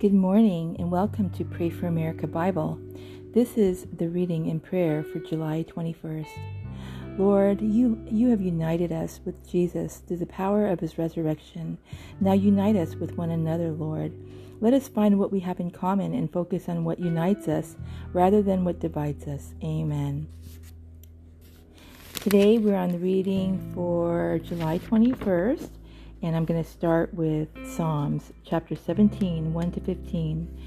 Good morning and welcome to Pray for America Bible. This is the reading and prayer for July 21st. Lord, you, you have united us with Jesus through the power of his resurrection. Now unite us with one another, Lord. Let us find what we have in common and focus on what unites us rather than what divides us. Amen. Today we're on the reading for July 21st, and I'm going to start with Psalms chapter 17, 1 to 15.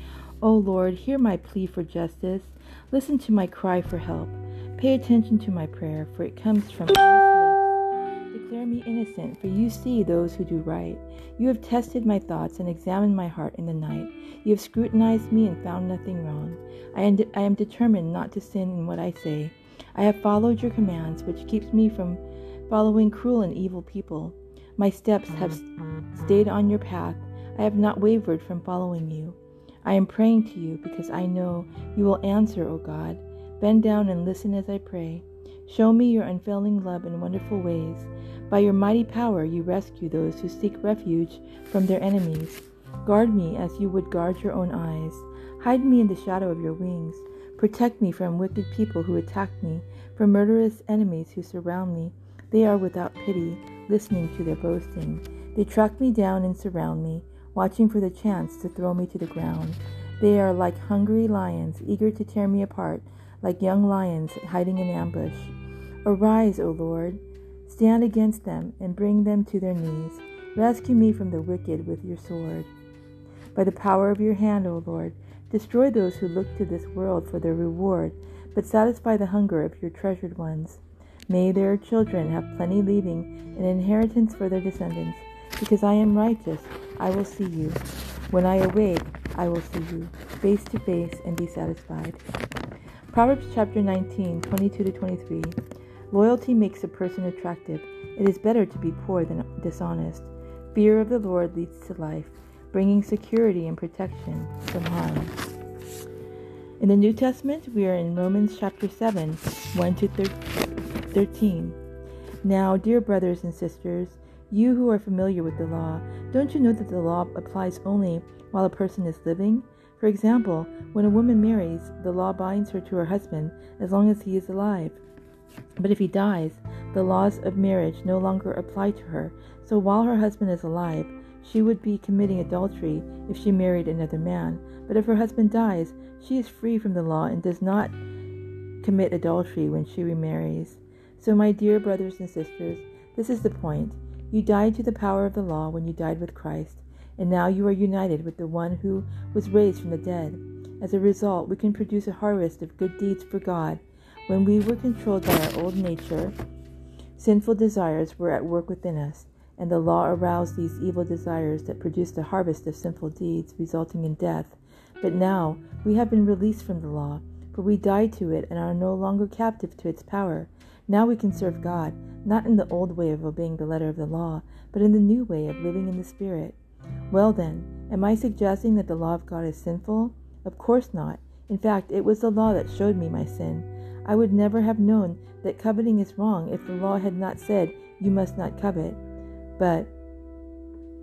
O Lord, hear my plea for justice. Listen to my cry for help. Pay attention to my prayer, for it comes from honest lips. Declare me innocent, for you see those who do right. You have tested my thoughts and examined my heart in the night. You have scrutinized me and found nothing wrong. I am, de- I am determined not to sin in what I say. I have followed your commands, which keeps me from following cruel and evil people. My steps have stayed on your path. I have not wavered from following you. I am praying to you because I know you will answer, O God. Bend down and listen as I pray. Show me your unfailing love in wonderful ways. By your mighty power, you rescue those who seek refuge from their enemies. Guard me as you would guard your own eyes. Hide me in the shadow of your wings. Protect me from wicked people who attack me, from murderous enemies who surround me. They are without pity, listening to their boasting. They track me down and surround me, watching for the chance to throw me to the ground. They are like hungry lions, eager to tear me apart, like young lions hiding in ambush. Arise, O Lord, stand against them and bring them to their knees. Rescue me from the wicked with your sword. By the power of your hand, O Lord, destroy those who look to this world for their reward, but satisfy the hunger of your treasured ones. May their children have plenty, leaving an inheritance for their descendants. Because I am righteous, I will see you. When I awake, I will see you, face to face, and be satisfied. Proverbs chapter 19, 22 to 23. Loyalty makes a person attractive. It is better to be poor than dishonest. Fear of the Lord leads to life, bringing security and protection from harm. In the New Testament, we are in Romans chapter 7, 1 to 13. Now, dear brothers and sisters, you who are familiar with the law, don't you know that the law applies only while a person is living? For example, when a woman marries, the law binds her to her husband as long as he is alive. But if he dies, the laws of marriage no longer apply to her, so while her husband is alive, she would be committing adultery if she married another man. But if her husband dies, she is free from the law and does not commit adultery when she remarries. So, my dear brothers and sisters, this is the point. You died to the power of the law when you died with Christ, and now you are united with the one who was raised from the dead. As a result, we can produce a harvest of good deeds for God. When we were controlled by our old nature, sinful desires were at work within us, and the law aroused these evil desires that produced a harvest of sinful deeds, resulting in death. But now we have been released from the law, for we died to it and are no longer captive to its power. Now we can serve God, not in the old way of obeying the letter of the law, but in the new way of living in the Spirit. Well then, am I suggesting that the law of God is sinful? Of course not. In fact, it was the law that showed me my sin. I would never have known that coveting is wrong if the law had not said, You must not covet. But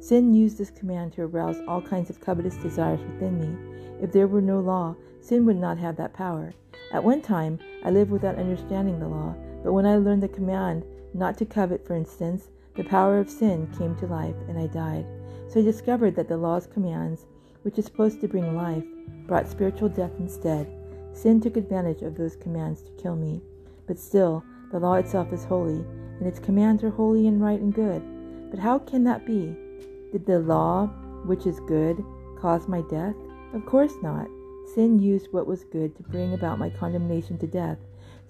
sin used this command to arouse all kinds of covetous desires within me. If there were no law, sin would not have that power. At one time, I lived without understanding the law. But when I learned the command not to covet, for instance, the power of sin came to life and I died. So I discovered that the law's commands, which is supposed to bring life, brought spiritual death instead. Sin took advantage of those commands to kill me. But still, the law itself is holy, and its commands are holy and right and good. But how can that be? Did the law, which is good, cause my death? Of course not. Sin used what was good to bring about my condemnation to death.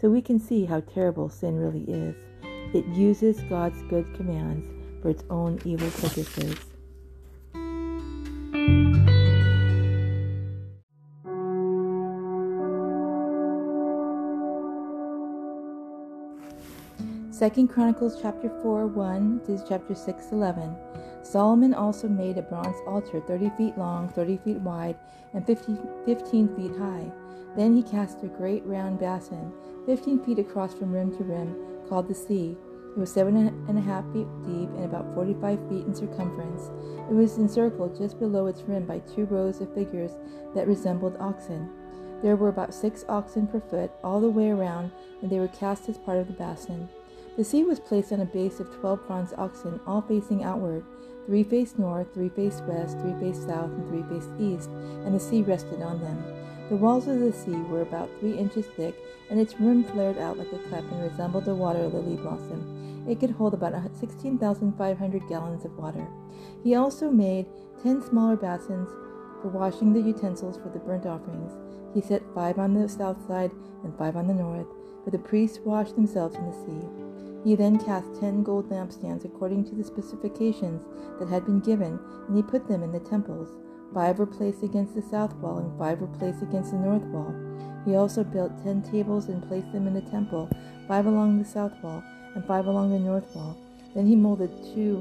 So we can see how terrible sin really is. It uses God's good commands for its own evil purposes. Second Chronicles chapter 4, 1 to chapter 6, 11. Solomon also made a bronze altar 30 feet long, 30 feet wide, and 50, 15 feet high. Then he cast a great round basin, 15 feet across from rim to rim, called the sea. It was seven and a half feet deep and about 45 feet in circumference. It was encircled just below its rim by two rows of figures that resembled oxen. There were about six oxen per foot all the way around, and they were cast as part of the basin. The sea was placed on a base of twelve bronze oxen, all facing outward. Three faced north, three faced west, three faced south, and three faced east, and the sea rested on them. The walls of the sea were about three inches thick, and its rim flared out like a cup and resembled a water lily blossom. It could hold about 16,500 gallons of water. He also made ten smaller basins for washing the utensils for the burnt offerings. He set five on the south side and five on the north, for the priests washed themselves in the sea. He then cast ten gold lampstands according to the specifications that had been given, and he put them in the temples. Five were placed against the south wall, and five were placed against the north wall. He also built ten tables and placed them in the temple, five along the south wall, and five along the north wall. Then he molded two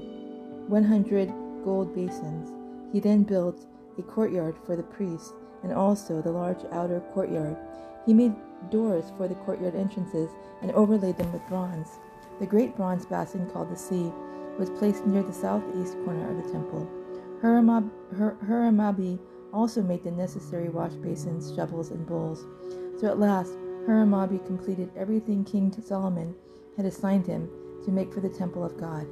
100 gold basins. He then built a courtyard for the priests and also the large outer courtyard. He made doors for the courtyard entrances and overlaid them with bronze. The great bronze basin called the sea was placed near the southeast corner of the temple. Huramabi also made the necessary wash basins, shovels, and bowls. So at last, Huramabi completed everything King Solomon had assigned him to make for the temple of God.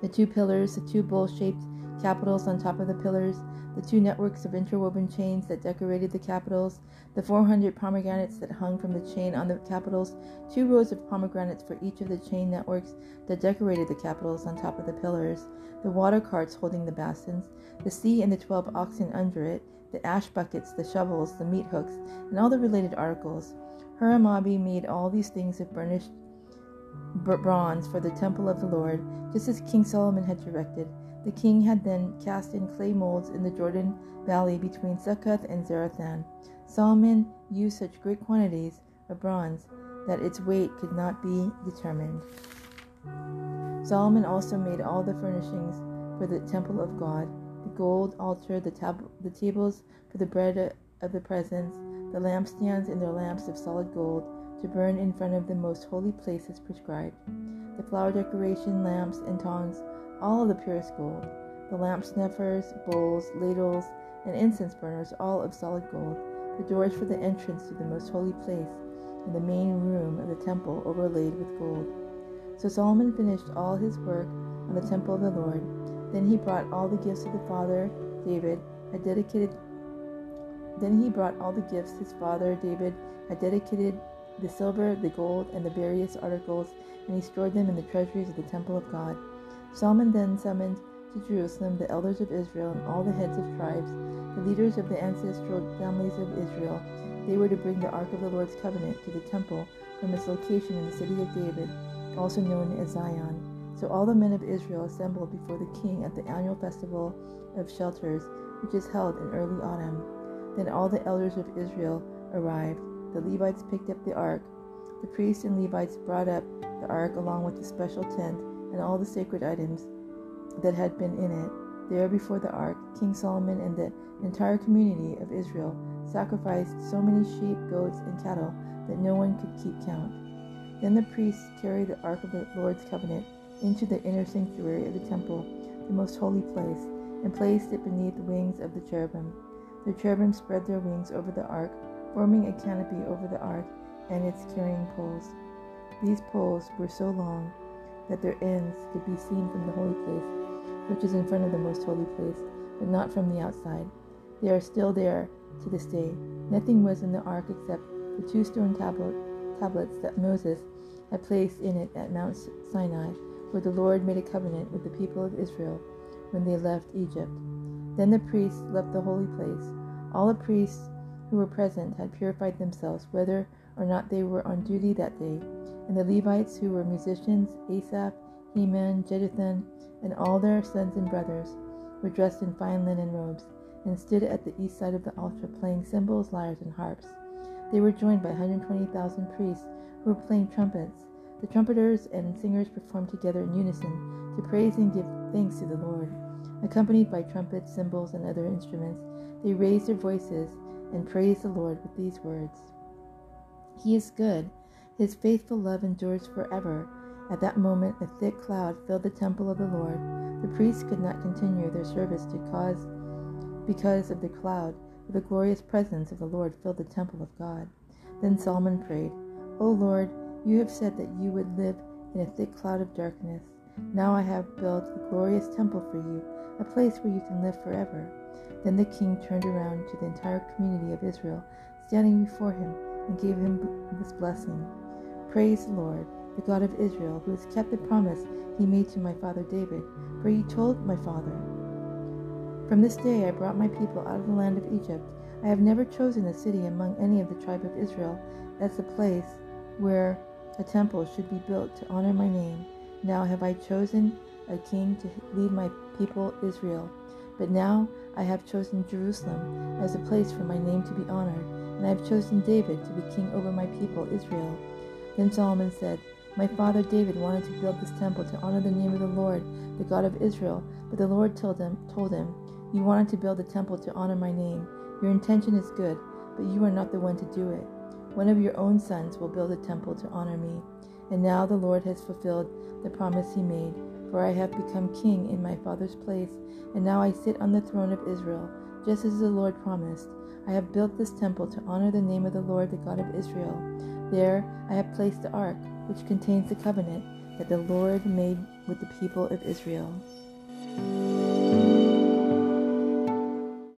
The two pillars, the two bowl shaped capitals on top of the pillars, the two networks of interwoven chains that decorated the capitals, the 400 pomegranates that hung from the chain on the capitals, two rows of pomegranates for each of the chain networks that decorated the capitals on top of the pillars, the water carts holding the basins, the sea and the 12 oxen under it, the ash buckets, the shovels, the meat hooks, and all the related articles. Huramabi made all these things of burnished bronze for the temple of the Lord, just as King Solomon had directed. The king had then cast in clay molds in the Jordan valley between Succoth and Zarethan. Solomon used such great quantities of bronze that its weight could not be determined. Solomon also made all the furnishings for the temple of God the gold altar, the, tab- the tables for the bread of the presence, the lampstands and their lamps of solid gold to burn in front of the most holy places prescribed, the flower decoration, lamps, and tongs all of the purest gold, the lamp snuffers, bowls, ladles, and incense burners, all of solid gold, the doors for the entrance to the most holy place, and the main room of the temple overlaid with gold. So Solomon finished all his work on the temple of the Lord. Then he brought all the gifts of the father David had dedicated. Then he brought all the gifts his father David had dedicated the silver, the gold, and the various articles, and he stored them in the treasuries of the temple of God. Solomon then summoned to Jerusalem the elders of Israel and all the heads of tribes, the leaders of the ancestral families of Israel. They were to bring the ark of the Lord's covenant to the temple from its location in the city of David, also known as Zion. So all the men of Israel assembled before the king at the annual festival of shelters, which is held in early autumn. Then all the elders of Israel arrived. The Levites picked up the ark. The priests and Levites brought up the ark along with the special tent and all the sacred items that had been in it. There before the ark, King Solomon and the entire community of Israel sacrificed so many sheep, goats, and cattle that no one could keep count. Then the priests carried the ark of the Lord's covenant into the inner sanctuary of the temple, the most holy place, and placed it beneath the wings of the cherubim. The cherubim spread their wings over the ark, forming a canopy over the ark and its carrying poles. These poles were so long that their ends could be seen from the holy place, which is in front of the most holy place, but not from the outside. They are still there to this day. Nothing was in the ark except the two stone tablet, tablets that Moses had placed in it at Mount Sinai, where the Lord made a covenant with the people of Israel when they left Egypt. Then the priests left the holy place. All the priests who were present had purified themselves, whether or not they were on duty that day. And the Levites, who were musicians, Asaph, Heman, Jeduthun, and all their sons and brothers, were dressed in fine linen robes, and stood at the east side of the altar, playing cymbals, lyres, and harps. They were joined by 120,000 priests who were playing trumpets. The trumpeters and singers performed together in unison to praise and give thanks to the Lord. Accompanied by trumpets, cymbals, and other instruments, they raised their voices and praised the Lord with these words He is good His faithful love endures forever. At that moment, a thick cloud filled the temple of the Lord. The priests could not continue their service to cause because of the cloud, for the glorious presence of the Lord filled the temple of God. Then Solomon prayed, O Lord, you have said that you would live in a thick cloud of darkness. Now I have built a glorious temple for you, a place where you can live forever. Then the king turned around to the entire community of Israel, standing before him, and gave him this blessing Praise the Lord, the God of Israel, who has kept the promise he made to my father David, for he told my father, From this day I brought my people out of the land of Egypt. I have never chosen a city among any of the tribe of Israel as the place where a temple should be built to honor my name. Now have I chosen a king to lead my people Israel. But now I have chosen Jerusalem as a place for my name to be honored, and I have chosen David to be king over my people Israel. Then Solomon said, My father David wanted to build this temple to honor the name of the Lord, the God of Israel, but the Lord told him, told him, You wanted to build a temple to honor my name. Your intention is good, but you are not the one to do it. One of your own sons will build a temple to honor me. And now the Lord has fulfilled the promise he made, for I have become king in my father's place, and now I sit on the throne of Israel, just as the Lord promised. I have built this temple to honor the name of the Lord, the God of Israel. There I have placed the ark, which contains the covenant that the Lord made with the people of Israel.